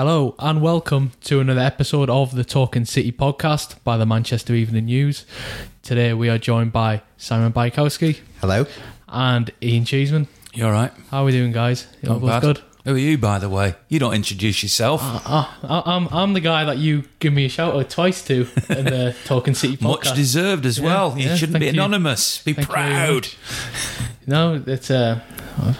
Hello and welcome to another episode of the Talking City podcast by the Manchester Evening News. Today we are joined by Simon Bajkowski Hello. and Ian Cheeseman. You all right? How are we doing, guys? You Not both bad. good? Who are you, by the way? You don't introduce yourself. Ah, I- I'm I'm the guy that you give me a shout out twice to in the Talking City podcast. Much deserved as well. You yeah, shouldn't be thank you. anonymous. Be Thank you very proud. Much. No, it's uh,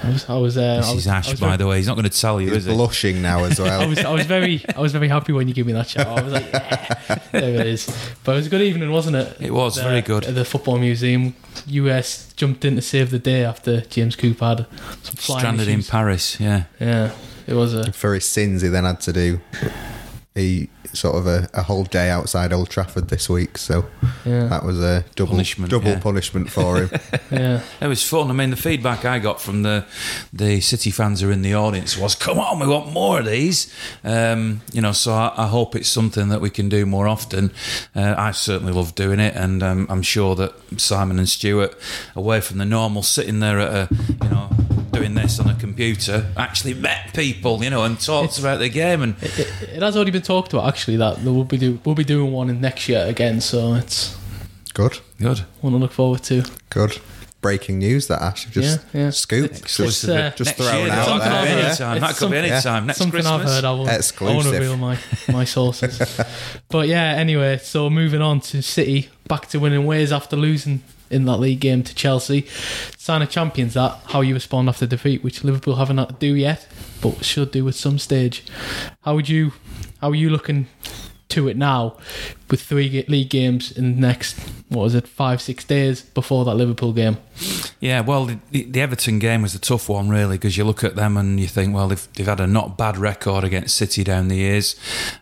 I was I was uh, This I was, is Ash, by very, the way. He's not going to tell you, He's is he? blushing now as I well. was I was very I was very happy when you gave me that shout. I was like, yeah, there it is. But it was a good evening, wasn't it? It was The- very good. At the football museum, US jumped in to save the day after James Cooper had some flying Stranded in. Paris, yeah. Yeah, it was a For his sins, he then had to do a sort of a, a whole day outside Old Trafford this week. So yeah that was a double Punishment, double yeah. punishment for him. yeah. It was fun. I mean, the feedback I got from the the City fans who are in the audience was, "Come on, we want more of these." Um, you know, so I, I hope it's something that we can do more often. Uh, I certainly love doing it, and um, I'm sure that Simon and Stuart, away from the normal sitting there at a, you know, doing this on a computer, actually met people, you know, and talked about the game. And It, it has already been talked about actually that we'll be do, we'll be doing one in next year again. So it's Good, good. one to look forward to. good. Breaking news that Ash just Yeah, yeah. scooped. Exclusive. Just, uh, just Next thrown year, out that something could be any time. That It's could be any some- time. Next Something Christmas. I've heard. I won't, I won't reveal my my sources. but yeah, anyway. So moving on to City, back to winning ways after losing in that league game to Chelsea. Sign of champions. That how you respond after defeat, which Liverpool haven't had to do yet, but should do at some stage. How would you? How are you looking to it now, with three league games in the next what was it five six days before that Liverpool game? Yeah, well, the, the Everton game was a tough one, really, because you look at them and you think, well, they've, they've had a not bad record against City down the years.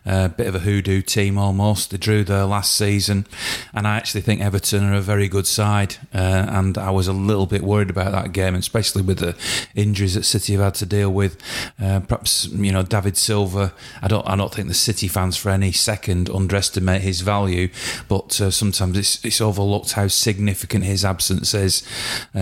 A uh, bit of a hoodoo team almost. They drew there last season. And I actually think Everton are a very good side. Uh, and I was a little bit worried about that game, especially with the injuries that City have had to deal with. Uh, perhaps, you know, David Silva, I don't, I don't think the City fans for any second underestimate his value, but uh, sometimes it's, it's overlooked how significant his absence is.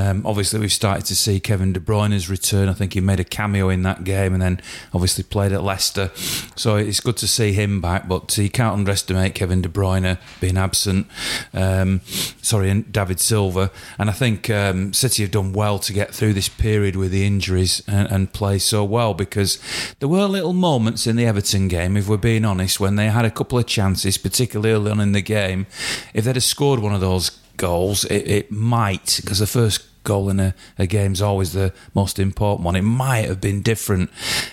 Um, obviously, we've started to see Kevin De Bruyne's return. I think he made a cameo in that game and then obviously played at Leicester. So it's good to see him back, but you can't underestimate Kevin De Bruyne being absent. Um, sorry, and David Silva. And I think um, City have done well to get through this period with the injuries and, and play so well because there were little moments in the Everton game, if we're being honest, when they had a couple of chances, particularly early on in the game. If they'd have scored one of those goals, it, it might, because the first goal in a, a is always the most important one. It might have been different.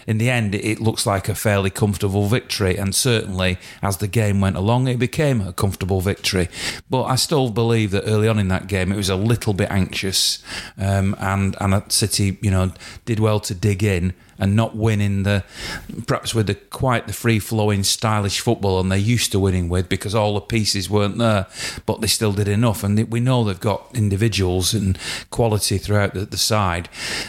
In the end, it, looks like a fairly comfortable victory, and certainly as the game went along, it became a comfortable victory. But I still believe that early on in that game, it was a little bit anxious, um, and and City, you know, did well to dig in and not win in the perhaps with the quite the free flowing stylish football and they're used to winning with because all the pieces weren't there but they still did enough. And we know they've got individuals and quality throughout the, the side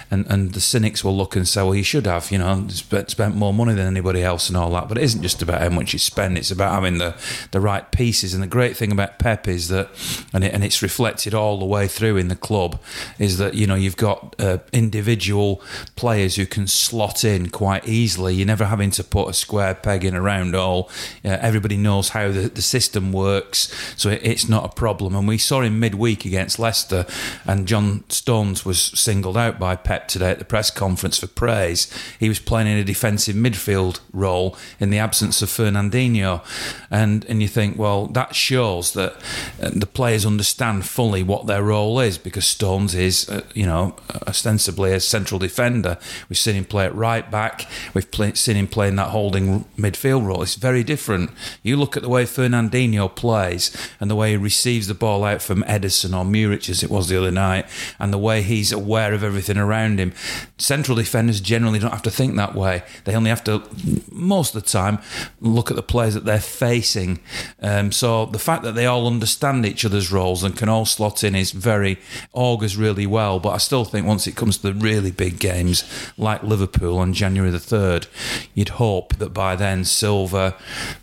and and the cynics will look and say well you should have you know spent, spent more money than anybody else and all that. But it isn't just about how much you spend it's about having the the right pieces. And the great thing about Pep is that and, it, and it's reflected all the way through in the club is that you know you've got uh, individual players who can slot in quite easily. You're never having to put a square peg in a round hole. Uh, everybody knows how the, the system works, so it, it's not a problem. And we saw him midweek against Leicester, and John Stones was singled out by Pep today at the press conference for praise. He was playing in a defensive midfield role in the absence of Fernandinho, and and you think, well, that shows that uh, the players understand fully what their role is because Stones is, uh, you know, ostensibly a central defender. We've seen him play at right back. We've play, seen him playing that holding midfield role. It's very different. You look at the way Fernandinho plays and the way he receives the ball out from Ederson or Muric as it was the other night, and the way he's aware of everything around him. Central defenders generally don't have to think that way. They only have to, most of the time, look at the players that they're facing. Um, so the fact that they all understand each other's roles and can all slot in is very augurs really well. But I still think once it comes to the really big games like Liverpool Liverpool on January the 3rd, you'd hope that by then Silva,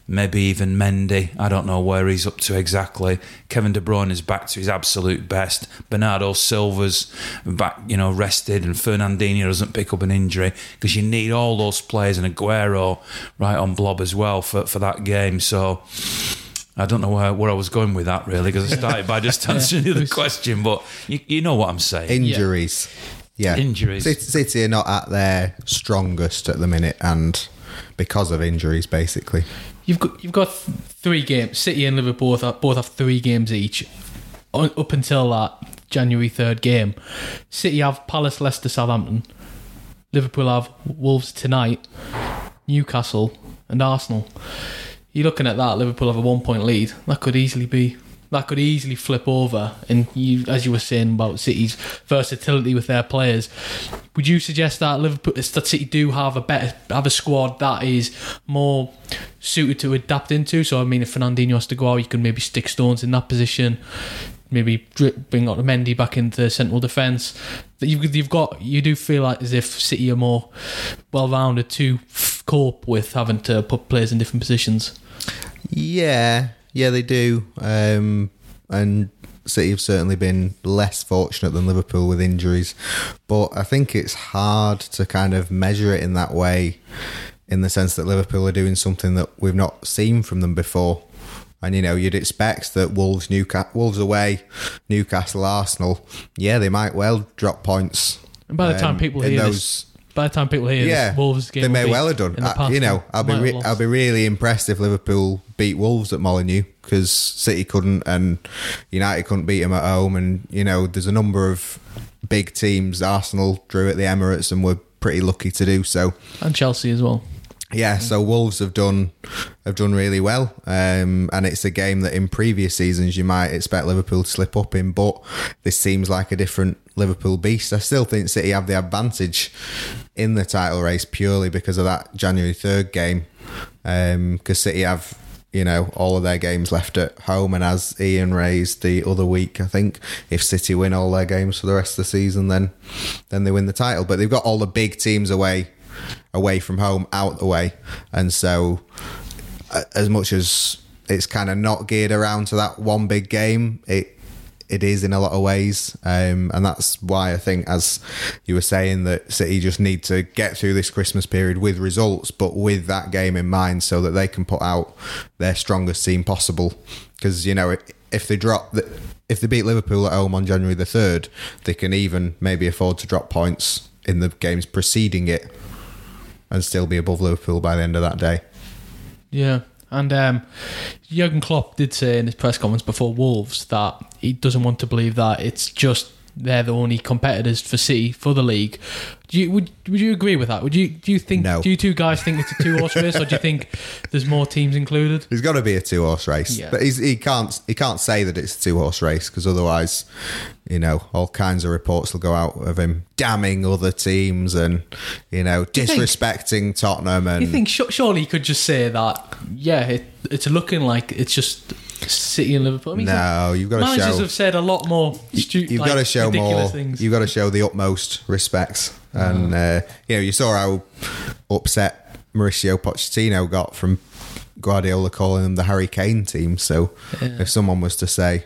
maybe even Mendy, I don't know where he's up to exactly. Kevin De Bruyne is back to his absolute best. Bernardo Silva's back, you know, rested, and Fernandinho doesn't pick up an injury because you need all those players and Aguero right on blob as well for, for that game. So. I don't know where, where I was going with that really because I started by just answering the question, but you, you know what I'm saying. Injuries. Yeah. Injuries. City, City are not at their strongest at the minute, and because of injuries, basically. You've got you've got three games. City and Liverpool both have, both have three games each. On, up until that January third game, City have Palace, Leicester, Southampton. Liverpool have Wolves tonight, Newcastle, and Arsenal. You're looking at that. Liverpool have a one point lead. That could easily be. That could easily flip over. And you, as you were saying about City's versatility with their players, would you suggest that Liverpool, that City do have a better, have a squad that is more suited to adapt into? So I mean, if Fernandinho has to go out, you can maybe stick Stones in that position. Maybe bring out Mendy back into central defence. That you've, you've got, you do feel like as if City are more well rounded to cope with having to put players in different positions. Yeah, yeah, they do. Um, and City have certainly been less fortunate than Liverpool with injuries, but I think it's hard to kind of measure it in that way, in the sense that Liverpool are doing something that we've not seen from them before. And you know, you'd expect that Wolves, Newcastle, Wolves away, Newcastle, Arsenal, yeah, they might well drop points. And by the time um, people in hear those, this, by the time people hear yeah, this, Wolves game, they may well have done. I- you know, I'll be re- I'll be really impressed if Liverpool beat Wolves at Molineux because City couldn't and United couldn't beat them at home. And you know, there's a number of big teams. Arsenal drew at the Emirates and were pretty lucky to do so. and Chelsea as well. Yeah, so Wolves have done have done really well, um, and it's a game that in previous seasons you might expect Liverpool to slip up in, but this seems like a different Liverpool beast. I still think City have the advantage in the title race purely because of that January third game, because City have you know all of their games left at home, and as Ian raised the other week, I think if City win all their games for the rest of the season, then then they win the title. But they've got all the big teams away away from home out the way. And so as much as it's kind of not geared around to that one big game it it is in a lot of ways. Um, and that's why I think as you were saying that City just need to get through this Christmas period with results but with that game in mind so that they can put out their strongest team possible. Because you know if they drop the, if they beat Liverpool at home on January the 3rd they can even maybe afford to drop points in the games preceding it and still be above Liverpool by the end of that day. Yeah. And um, Jurgen Klopp did say in his press conference before Wolves that he doesn't want to believe that it's just they're the only competitors for City for the league. Do you would would you agree with that? Would you do you think No. do you two guys think it's a two horse race or do you think there's more teams included? There's got to be a two horse race, Yeah. but he's, he can't he can't say that it's a two horse race because otherwise, you know, all kinds of reports will go out of him damning other teams and you know you think- disrespecting Tottenham and You think su- surely he could just say that? Yeah, it, it's looking like it's just City and Liverpool. I mean, no, you've got to managers show have said a lot more. Stu- you've like, got to show ridiculous more. things. You've got to show the utmost respect, and uh, you know you saw how upset Mauricio Pochettino got from Guardiola calling them the Harry Kane team. So if someone was to say,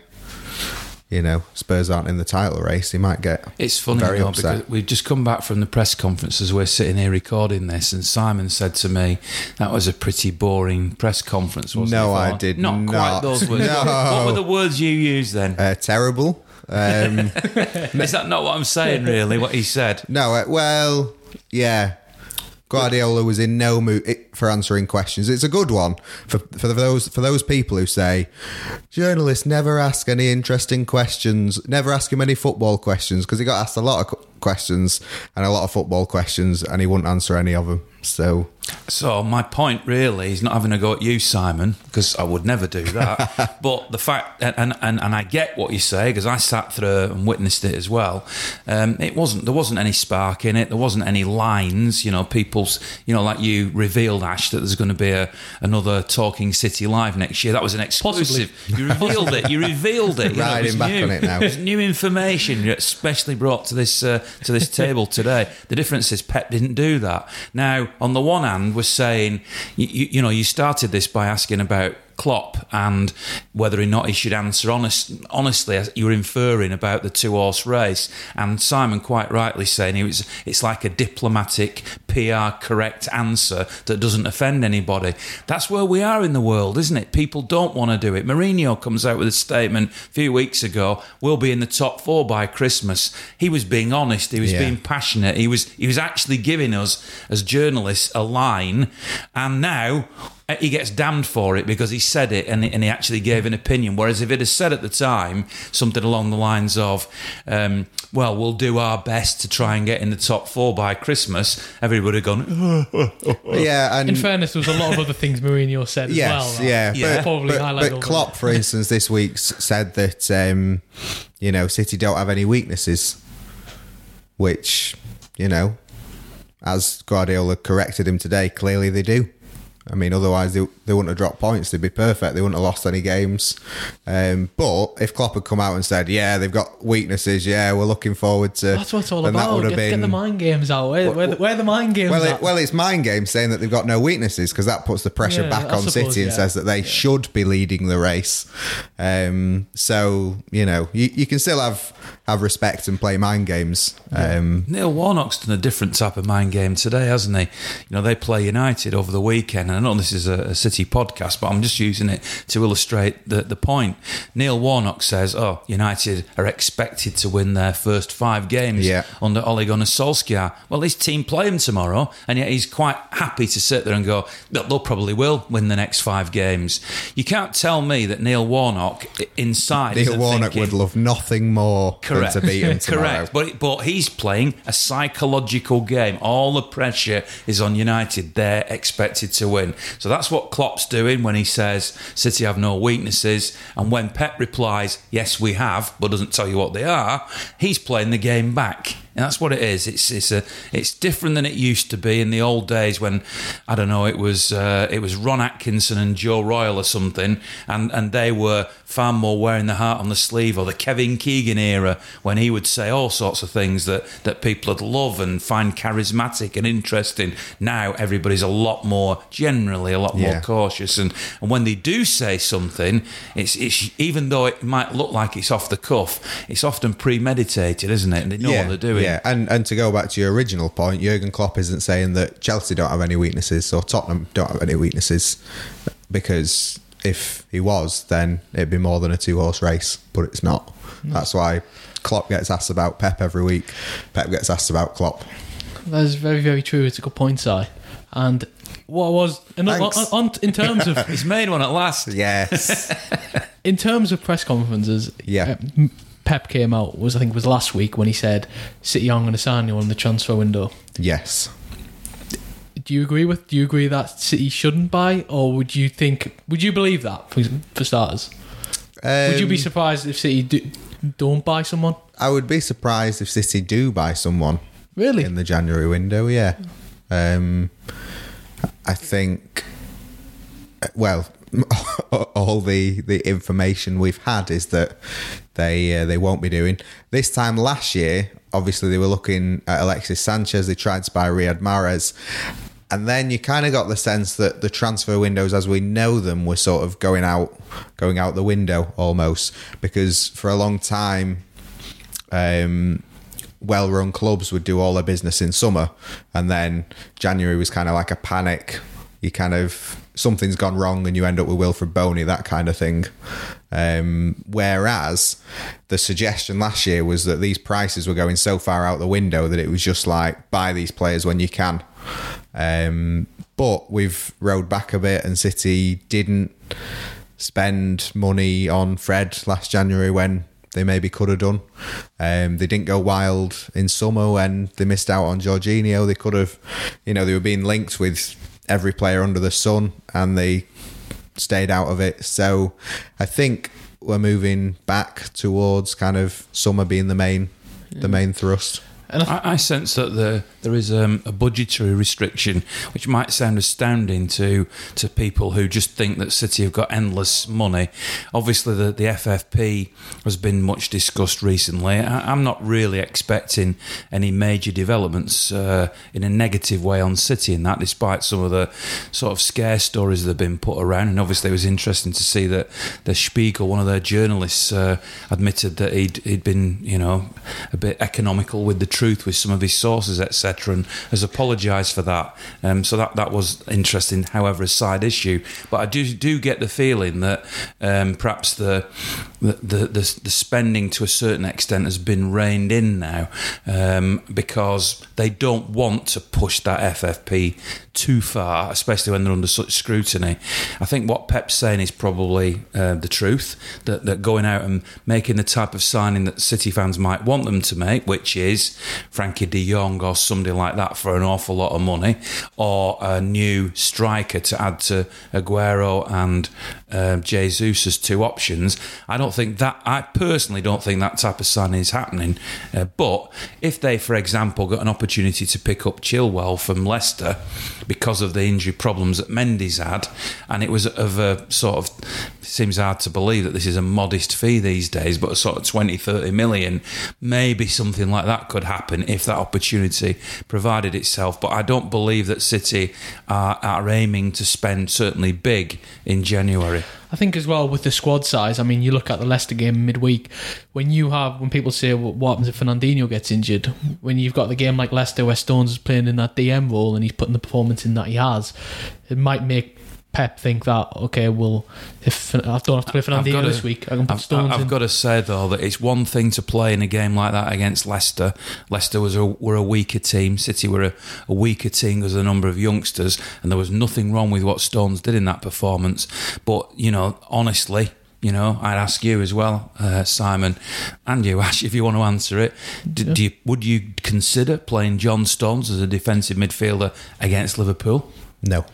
you know, Spurs aren't in the title race, he might get It's funny very though, upset. because we've just come back from the press conference as we're sitting here recording this, and Simon said to me that was a pretty boring press conference. Wasn't No, it? I did not, not. quite those words. No. What were the words you used then? Uh, terrible. Um, Is that not what I'm saying? Really, what he said? no, uh, well, yeah. Guardiola was in no mood eh, for answering questions. It's a good one for for those for those people who say journalists never ask any interesting questions, never ask him any football questions because he got asked a lot of questions and a lot of football questions and he wouldn't answer any of them. So So my point really is not having a go at you, Simon, because I would never do that. but the fact, and and, and I get what you say because I sat through and witnessed it as well. Um, it wasn't there wasn't any spark in it. There wasn't any lines. You know, people's you know like you revealed Ash that there's going to be a another Talking City live next year. That was an exclusive. You revealed it. You revealed it. You know, it Riding back new. on it now. It's new information especially brought to this uh, to this table today. The difference is Pep didn't do that. Now, on the one hand, we're saying you, you know you started this by asking about Klopp and whether or not he should answer honest, honestly. You were inferring about the two horse race, and Simon quite rightly saying it was it's like a diplomatic PR correct answer that doesn't offend anybody. That's where we are in the world, isn't it? People don't want to do it. Mourinho comes out with a statement a few weeks ago. We'll be in the top four by Christmas. He was being honest. He was Yeah. being passionate. He was he was actually giving us as journalists a line, and now he gets damned for it because he said it and he, and he actually gave an opinion. Whereas if it had said at the time something along the lines of, um, "Well, we'll do our best to try and get in the top four by Christmas," everybody would have gone. yeah, and In fairness, there was a lot of other things Mourinho said as Yes, well. that yeah, Yeah. But, Probably but, highlight but Klopp, for instance, this week said that um, you know City don't have any weaknesses, which you know, as Guardiola corrected him today, clearly they do. I mean, otherwise they, they wouldn't have dropped points. They'd be perfect. They wouldn't have lost any games. Um, but if Klopp had come out and said, "Yeah, they've got weaknesses. Yeah, we're looking forward to," That's what it's all that about. would have Get, been get the mind games out. Where, where, the, where the mind games well, it, well, it's mind games saying that they've got no weaknesses because that puts the pressure Yeah, back I on suppose, City and yeah. says that they should be leading the race. Um, so you know, you, you can still have have respect and play mind games. Um, Neil Warnock's done a different type of mind game today, hasn't he? You know, they play United over the weekend, and I know this is a, a City podcast, but I'm just using it to illustrate the, the point. Neil Warnock says, "Oh, United are expected to win their first five games Yeah. under Ole Gunnar Solskjaer." Well, his team play him tomorrow, and yet he's quite happy to sit there and go, "Look, "They'll probably will win the next five games." You can't tell me that Neil Warnock inside Neil Warnock thinking, would love nothing more Correct. Than to beat him tomorrow. Correct. But but he's playing a psychological game. All the pressure is on United. They're expected to win. So that's what Klopp's doing when he says City have no weaknesses. And when Pep replies, "Yes, we have," but doesn't tell you what they are, he's playing the game back. And that's what it is. It's it's a it's different than it used to be in the old days when I don't know it was uh, it was Ron Atkinson and Joe Royle or something, and and they were far more wearing the heart on the sleeve, or the Kevin Keegan era when he would say all sorts of things that that people would love and find charismatic and interesting. Now everybody's a lot more generally a lot more cautious, and and when they do say something, it's it's even though it might look like it's off the cuff, it's often premeditated, isn't it? And they know what they're doing. Yeah, and and to go back to your original point, Jurgen Klopp isn't saying that Chelsea don't have any weaknesses or Tottenham don't have any weaknesses because if he was, then it'd be more than a two horse race, but it's not. That's why Klopp gets asked about Pep every week. Pep gets asked about Klopp. That's very, very true. It's a good point, Si. And what was and on, on, in terms of He's made one at last. Yes. in terms of press conferences, Yeah. uh, M- Pep came out was I think was last week when he said City aren't going to sign you on the transfer window. yes. Do you agree with? Do you agree that City shouldn't buy, or would you think? Would you believe that for, for starters? would you be Um, surprised if City do, don't buy someone? I would be surprised if City do buy someone Really? in the January window. Yeah, um, I think. Well, all the the information we've had is that they uh, they won't be doing this time last year. Obviously, they were looking at Alexis Sanchez. They tried to buy Riyad Mahrez. And then you kind of got the sense that the transfer windows, as we know them, were sort of going out, going out the window almost. Because for a long time, um, well-run clubs would do all their business in summer, and then January was kind of like a panic. You kind of something's gone wrong, and you end up with Wilfried Bony, that kind of thing. Um, whereas the suggestion last year was that these prices were going so far out the window that it was just like buy these players when you can. Um, but we've rode back a bit, and City didn't spend money on Fred last January when they maybe could have done. Um, they didn't go wild in summer when they missed out on Jorginho. They could have, you know, they were being linked with every player under the sun, and they stayed out of it. So I think we're moving back towards kind of summer being the main the mm. main thrust. And I I, sense that the, there is um, a budgetary restriction, which might sound astounding to to people who just think that City have got endless money. Obviously, the, the FFP has been much discussed recently. I, I'm not really expecting any major developments uh, in a negative way on City in that, despite some of the sort of scare stories that have been put around. And obviously, it was interesting to see that the Spiegel, one of their journalists, uh, admitted that he'd, he'd been, you know, a bit economical with the truth with some of his sources, etc., and has apologised for that. Um, so that that was interesting. However, a side issue, but I do do get the feeling that um, perhaps the the, the the the spending to a certain extent has been reined in now um, because they don't want to push that FFP too far, especially when they're under such scrutiny. I think what Pep's saying is probably uh, the truth that, that going out and making the type of signing that City fans might want them to make, which is Frenkie de Jong or somebody like that for an awful lot of money, or a new striker to add to Aguero and uh, Jesus as two options. I don't think that, I personally don't think that type of signing is happening. Uh, but if they, for example, got an opportunity to pick up Chilwell from Leicester because of the injury problems that Mendy's had, and it was of a sort of, seems hard to believe that this is a modest fee these days, but a sort of 20, 30 million, maybe something like that could happen if that opportunity provided itself. But I don't believe that City are, are aiming to spend certainly big in January. I think as well with the squad size. I mean, you look at the Leicester game midweek. When you have when people say well, what happens if Fernandinho gets injured, when you've got the game like Leicester where Stones is playing in that DM role and he's putting the performance in that he has, it might make Pep think that okay, well, if I don't have to play Fernandinho gotta- this week, I can put I've, Stones I've in. got to say though that it's one thing to play in a game like that against Leicester. Leicester was a, were a weaker team. City were a, a weaker team because of the number of youngsters, and there was nothing wrong with what Stones did in that performance. But you know, honestly. You know, I'd ask you as well, uh, Simon, and you, Ash, if you want to answer it. D- do you, would you consider playing John Stones as a defensive midfielder against Liverpool? No.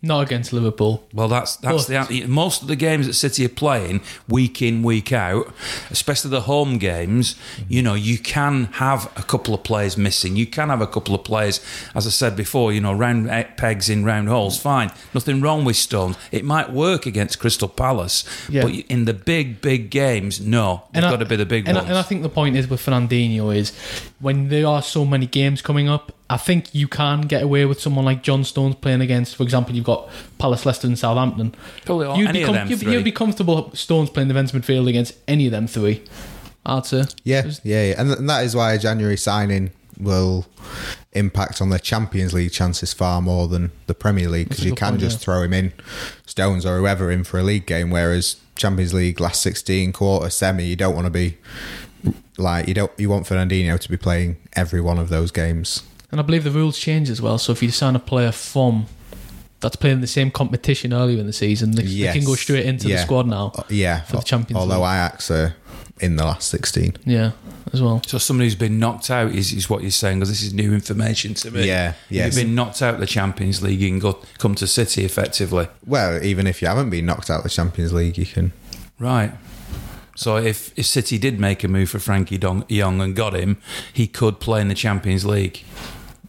Not against Liverpool. Well, that's that's But- the most of the games that City are playing week in week out, especially the home games. You know, you can have a couple of players missing. You can have a couple of players, as I said before. You know, round eh, pegs in round holes. Fine, nothing wrong with Stones. It might work against Crystal Palace, Yeah. but in the big big games, no, they've I- got to be the big and I, ones. and I think the point is with Fernandinho is when there are so many games coming up, I think you can get away with someone like John Stones playing against, for example, you've got Palace, Leicester, and Southampton. Probably all- You'd any be, of com- them you'd, three. you'd be comfortable Stones playing the defensive midfield against any of them three. I'd say. Yeah, yeah, yeah. And, th- and that is why a January signing will impact on the Champions League chances far more than the Premier League because you can point, just yeah. throw him in, Stones or whoever in for a league game. Whereas Champions League last sixteen, quarter, semi, you don't want to be like you don't you want Fernandinho to be playing every one of those games. And I believe the rules change as well. So if you sign a player from that's playing the same competition earlier in the season, they, they can go straight into the squad now. Uh, yeah, For the Champions League. Although League. Ajax are in the last sixteen. Yeah, as well. so somebody who's been knocked out is, is what you're saying because this is new information to me. Yeah, If yes. you've been knocked out of the Champions League, you can go come to City effectively. Well, even if you haven't been knocked out of the Champions League, you can. Right. So if, if City did make a move for Frenkie Dong- Young and got him, he could play in the Champions League.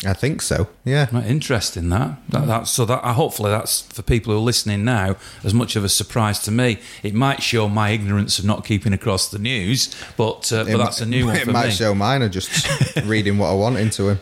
I think so. Yeah. Right, interesting that. that that's, so that hopefully that's for people who are listening now as much of a surprise to me. It might show my ignorance of not keeping across the news, but uh, but It that's a mi- new one It for might me. show mine are just reading what I want into him.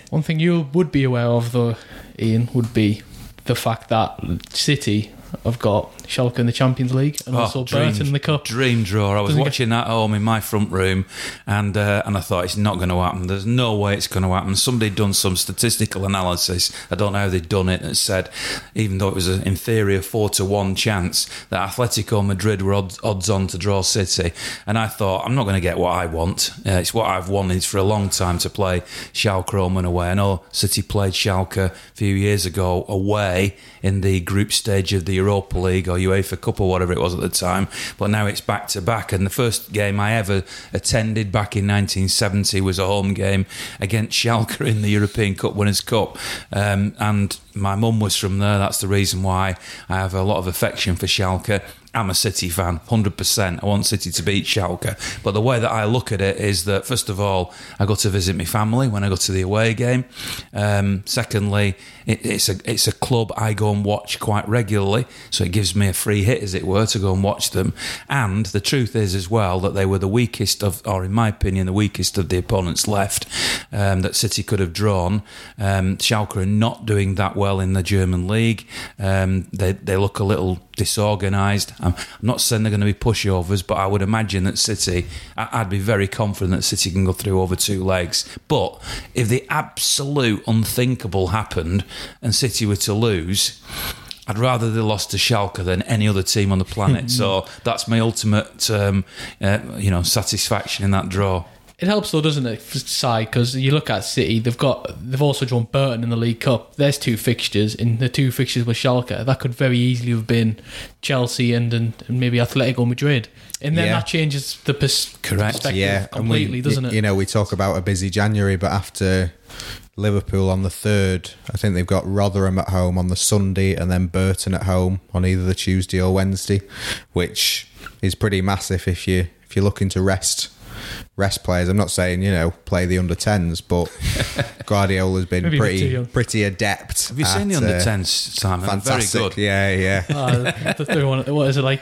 One thing you would be aware of, though, Ian, would be the fact that City have got Schalke in the Champions League and Oh, also dream- Burton in the Cup. Dream draw. I was Doesn't watching that at home in my front room, and uh, and I thought it's not going to happen. There's no way it's going to happen. Somebody done some statistical analysis. I don't know how they'd done it, and said even though it was an inferior four to one chance that Atletico Madrid were odds, odds on to draw City, and I thought I'm not going to get what I want. Uh, it's what I've wanted for a long time to play Schalke Roman away. I know City played Schalke a few years ago away in the group stage of the Europa League or UEFA Cup or whatever it was at the time. But now it's back to back. And the first game I ever attended back in 1970 was a home game against Schalke in the European Cup Winners' Cup. Um, and my mum was from there. That's the reason why I have a lot of affection for Schalke. I'm a City fan, 100%. I want City to beat Schalke. But the way that I look at it is that, first of all, I go to visit my family when I go to the away game. Um, secondly, it, it's a it's a club I go and watch quite regularly, so it gives me a free hit, as it were, to go and watch them. And the truth is, as well, that they were the weakest of, or in my opinion, the weakest of the opponents left um, that City could have drawn. Um, Schalke are not doing that well in the German league. Um, they they look a little disorganised. I'm, I'm not saying they're going to be pushovers, but I would imagine that City, I'd be very confident that City can go through over two legs. But if the absolute unthinkable happened and City were to lose, I'd rather they lost to Schalke than any other team on the planet. so that's my ultimate, um, uh, you know, satisfaction in that draw. It helps though, doesn't it, side? Because you look at City, they've got they've also drawn Burton in the League Cup. There's two fixtures in the two fixtures with Schalke. That could very easily have been Chelsea and and, and maybe Atletico Madrid, and then Yeah. that changes the pers- Correct. perspective yeah, completely, we, doesn't it? You know, we talk about a busy January, but after Liverpool on the third, I think they've got Rotherham at home on the Sunday, and then Burton at home on either the Tuesday or Wednesday, which is pretty massive if you if you're looking to rest rest players. I'm not saying you know play the under tens, but Guardiola's been Maybe a bit too pretty pretty adept. Have you seen the under uh, 10s, Simon? Fantastic, Very good. yeah, yeah. Ah, the third one, what is it like?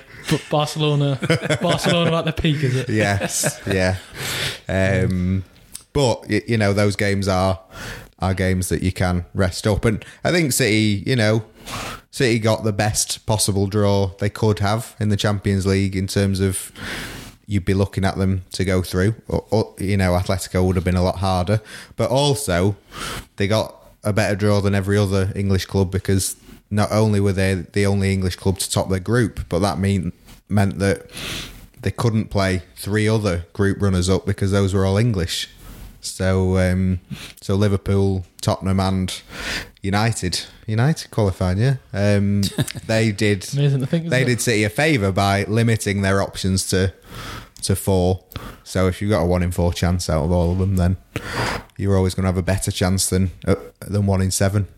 Barcelona, Barcelona at the peak, is it? yes, yeah. Um, but y- you know those games are are games that you can rest up, and I think City, you know, City got the best possible draw they could have in the Champions League in terms of you'd be looking at them to go through. Or, or, you know, Atletico would have been a lot harder, but also they got a better draw than every other English club because not only were they the only English club to top their group, but that mean meant that they couldn't play three other group runners up because those were all English. So, um, so Liverpool, Tottenham, and United, United qualified, yeah. Um, they did. Amazing to think. They it? did City a favour by limiting their options to to four. So if you've got a one in four chance out of all of them, then you're always going to have a better chance than uh, than one in seven.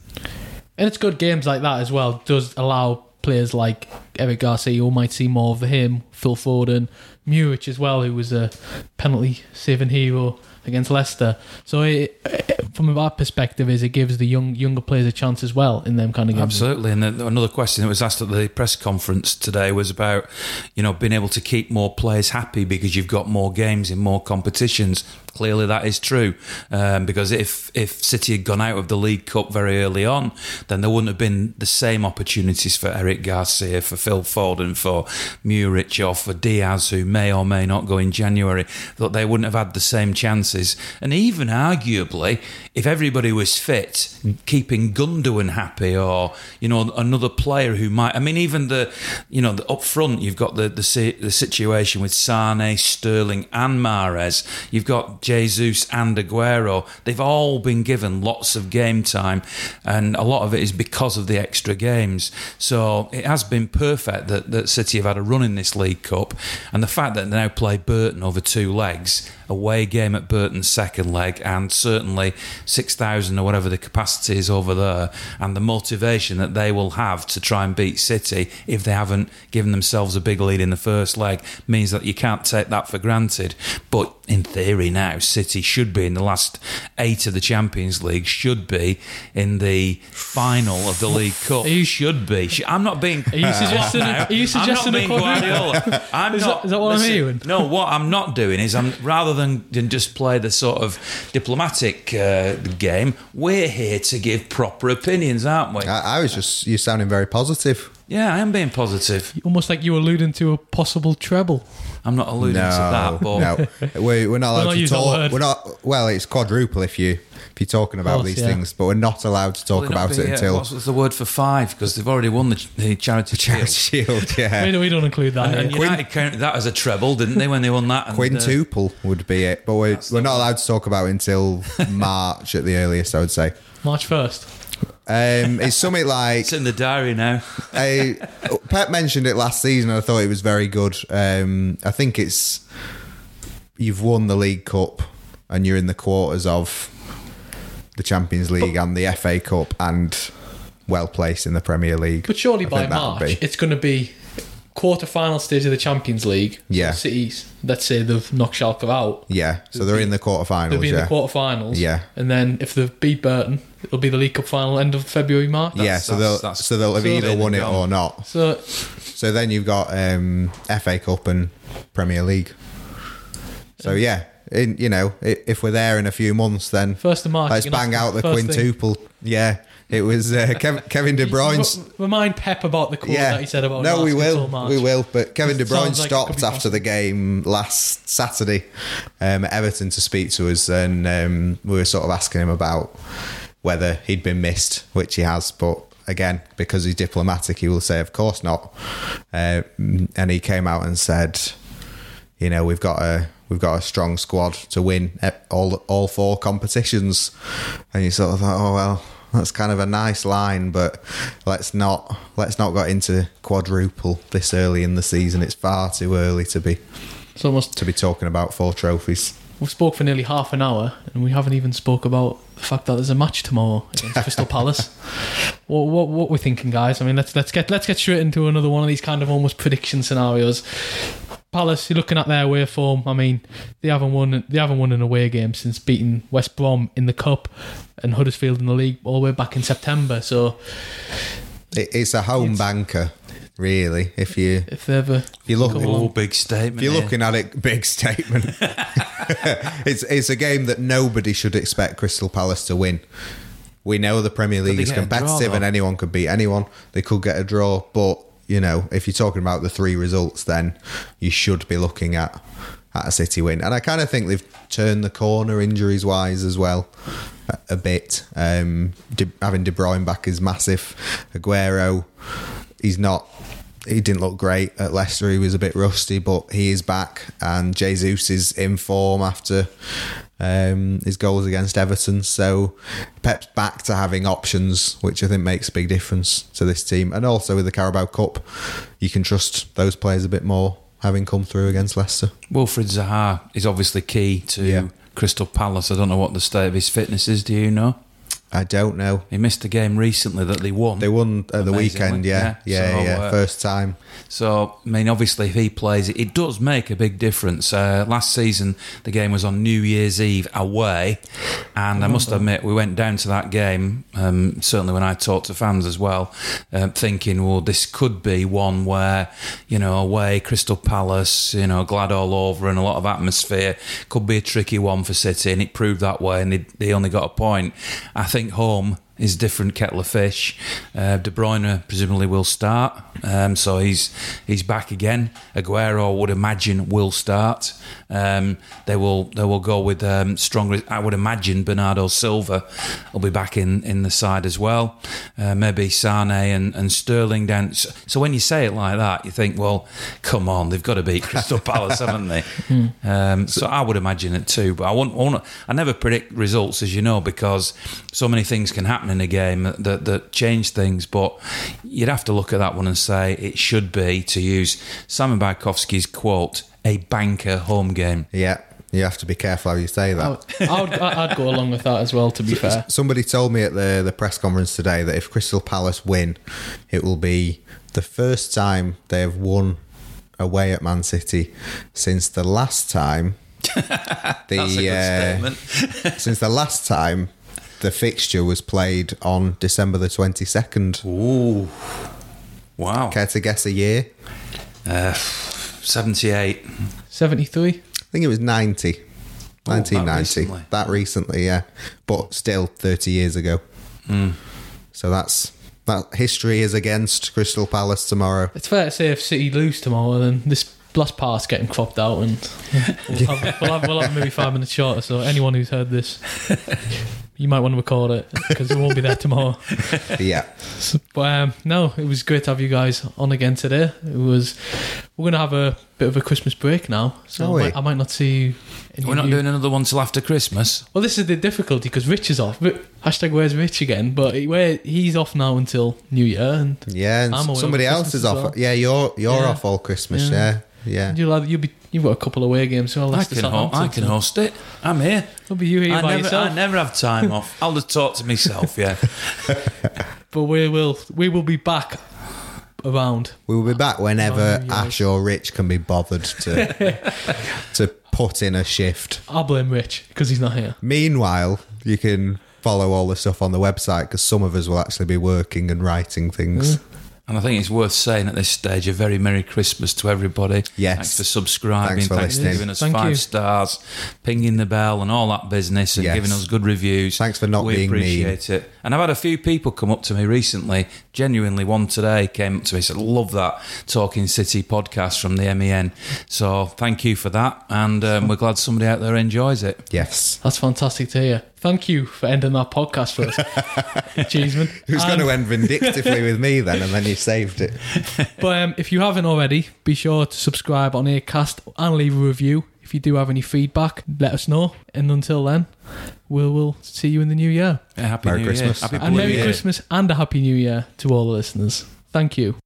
And it's good games like that as well. Does allow players like Eric Garcia, who might see more of him, Phil Foden, Muric as well, who was a penalty saving hero against Leicester. So it, from our perspective, is it gives the young younger players a chance as well in them kind of games. Absolutely. And then another question that was asked at the press conference today was about, you know, being able to keep more players happy because you've got more games in more competitions. Clearly, that is true. Um, because if if City had gone out of the League Cup very early on, then there wouldn't have been the same opportunities for Eric Garcia, for Phil Foden, for Muric, or for Diaz, who may or may not go in January. That they wouldn't have had the same chances. And even arguably, if everybody was fit, keeping Gundogan happy, or you know another player who might. I mean, even the you know the, up front, you've got the the, the situation with Sane, Sterling, and Mahrez. You've got Jesus and Aguero. They've all been given lots of game time, and a lot of it is because of the extra games. So it has been perfect that that City have had a run in this League Cup, and the fact that they now play Burton over two legs, away game at Burton's second leg, and certainly six thousand or whatever the capacity is over there, and the motivation that they will have to try and beat City if they haven't given themselves a big lead in the first leg means that you can't take that for granted. But in theory, now City should be in the last eight of the Champions League, should be in the final of the League Cup. You- should be. I'm not being. Are you suggesting? now. Are you suggesting I'm a not being? Guardiola. I'm Is that- not. is that what I'm listen, hearing? No, what I'm not doing is I'm rather than, than just play the sort of diplomatic uh, game. We're here to give proper opinions, aren't we? I, I was just you're sounding very positive. Yeah, I am being positive. Almost like you were alluding to a possible treble. I'm not alluding no, to that, but no, we, we're not allowed not to use that talk. word. We're not. Well, it's quadruple if you if you're talking about course, these yeah. things, but we're not allowed to talk Will about be, it uh, until what's what's the word for five? Because they've already won the, the charity Charity shield. Shield. Yeah, We don't, we don't include that. And here. United counted that as a treble, didn't they, when they won that? And, uh, quintuple would be it, but we're, we're not allowed to talk about it until March at the earliest. I would say. March first. Um, it's something like It's in the diary now. I, Pep mentioned it last season. and I thought it was very good. Um, I think it's you've won the League Cup and you're in the quarters of the Champions League and the FA Cup and well placed in the Premier League. But surely I by that March, be. it's going to be quarter final stage of the Champions League. So Yeah. Cities, let's say they've knocked Schalke out. yeah, so they're in the They'll quarterfinals. be in Yeah, the quarterfinals. Yeah. And then if they beat Burton, it'll be the League Cup final end of February, March. yeah. That's- So they'll that's- so they'll have so either they've won it gone. or not. So So then you've got um, FA Cup and Premier League. So yeah, in, you know, i- if we're there in a few months, then first of March. let's you're gonna bang have out the first thing- quintuple. Yeah, it was uh, Kev- Kevin De Bruyne's. R- Remind Pep about the quote Yeah, that he said about no, we will, March. we will. But Kevin De It Bruyne sounds like it could stopped be after the game last Saturday um, at Everton to speak to us, and um, we were sort of asking him about whether he'd been missed, which he has, but. Again, because he's diplomatic, he will say, "Of course not." Uh, and he came out and said, "You know, we've got a we've got a strong squad to win all all four competitions." And you sort of thought, "Oh well, that's kind of a nice line, but let's not let's not get into quadruple this early in the season. It's far too early to be It's almost to be talking about four trophies." we've spoke for nearly half an hour, and we haven't even spoke about the fact that there's a match tomorrow against Crystal Palace. What what what we're thinking, guys? I mean, let's let's get let's get straight into another one of these kind of almost prediction scenarios. Palace, you're looking at their away form. I mean, they haven't won they haven't won an away game since beating West Brom in the cup and Huddersfield in the league all the way back in September. So it's a home banker, really. If you if ever if you look Come Oh, big statement. If you're here. looking at it, big statement. it's it's a game that nobody should expect Crystal Palace to win. We know the Premier League is get a draw, competitive and anyone could beat anyone. They could get a draw, but you know, if you're talking about the three results, then you should be looking at at a City win. And I kind of think they've turned the corner injuries wise as well a, a bit. Um, De, having De Bruyne back is massive. Aguero, he's not. He didn't look great at Leicester. He was a bit rusty, but he is back, and Jesus is in form after um, his goals against Everton. So Pep's back to having options, which I think makes a big difference to this team. And also with the Carabao Cup, you can trust those players a bit more, having come through against Leicester. Wilfried Zaha is obviously key to Yeah. Crystal Palace. I don't know what the state of his fitness is. Do you know? I don't know. He missed a game recently that they won. They won at the weekend, yeah, yeah. yeah, So, yeah. uh, First time. So, I mean, obviously, if he plays, it, it does make a big difference. Uh, last season, the game was on New Year's Eve away, and I must admit, we went down to that game. Um, certainly, when I talked to fans as well, um, thinking, well, this could be one where, you know, away, Crystal Palace, you know, glad all over, and a lot of atmosphere could be a tricky one for City, and it proved that way, and they, they only got a point. I think home is a different kettle of fish. Uh, De Bruyne presumably will start, um, so he's he's back again. Aguero would imagine will start. Um, they will they will go with um, stronger. I would imagine Bernardo Silva will be back in, in the side as well. Uh, maybe Sane and, and Sterling down. So, so when you say it like that, you think, well, come on, they've got to beat Crystal Palace, haven't they? Um, so I would imagine it too. But I won't, won't. I never predict results, as you know, because so many things can happen in a game that, that, that change things. But you'd have to look at that one and say it should be, to use Simon Bajkowski's quote, a banker home game. Yeah, you have to be careful how you say that. I would, I would, I'd go along with that as well. To be fair, Somebody told me at the the press conference today that if Crystal Palace win, it will be the first time they have won away at Man City since the last time the That's a good uh, statement. since the last time the fixture was played on December the twenty second. Ooh, wow. Care to guess a year? Uh, 78. seventy-three. I think it was 90. Oh, that 1990. recently. That recently, yeah. But still 30 years ago. Hmm. So that's that history is against Crystal Palace tomorrow. It's fair to say if City lose tomorrow, then this last part's getting cropped out, and we'll have, we'll have, we'll have maybe five minutes shorter. So anyone who's heard this, you might want to record it because we won't be there tomorrow. yeah. So, but um, no, it was great to have you guys on again today. It was. We're gonna have a bit of a Christmas break now, so I might, I might not see you. any We're not you. doing another one till after Christmas. Well, this is the difficulty because Rich is off. Hashtag where's Rich again? But he- where he's off now until New Year, and Yeah, and I'm away somebody over else Christmas is off. well. Yeah, you're you're Yeah. off all Christmas. Yeah. Yeah, yeah. you'll have, you'll be you've got a couple of away games. So I'll I list can, ho- I can host it. I'm here. It'll be you here I by never, yourself. I never have time off. I'll just talk to myself, yeah. But we will we will be back around. We will be back whenever. Ash or Rich can be bothered to to put in a shift. I'll blame Rich because he's not here. Meanwhile, you can follow all the stuff on the website because some of us will actually be working and writing things. Mm. And I think it's worth saying at this stage a very Merry Christmas to everybody. Yes. Thanks for subscribing. Thanks for listening. giving us Thank five you. stars, pinging the bell, and all that business, and Yes. giving us good reviews. Thanks for not being here. we being appreciate it. And I've had a few people come up to me recently. Genuinely, one today came up to me said, "Love that Talking City podcast from the MEN." So thank you for that, and um, we're glad somebody out there enjoys it. Yes. That's fantastic to hear. Thank you for ending that podcast for us, Cheeseman. Who's going to end vindictively with me then? And then you saved it. But um, if you haven't already, be sure to subscribe on Acast and leave a review. If you do have any feedback, let us know. And until then, we'll, we'll see you in the new year. Yeah, happy Merry New Christmas. Year. Happy And New Merry Year. Christmas and a Happy New Year to all the listeners. Thank you.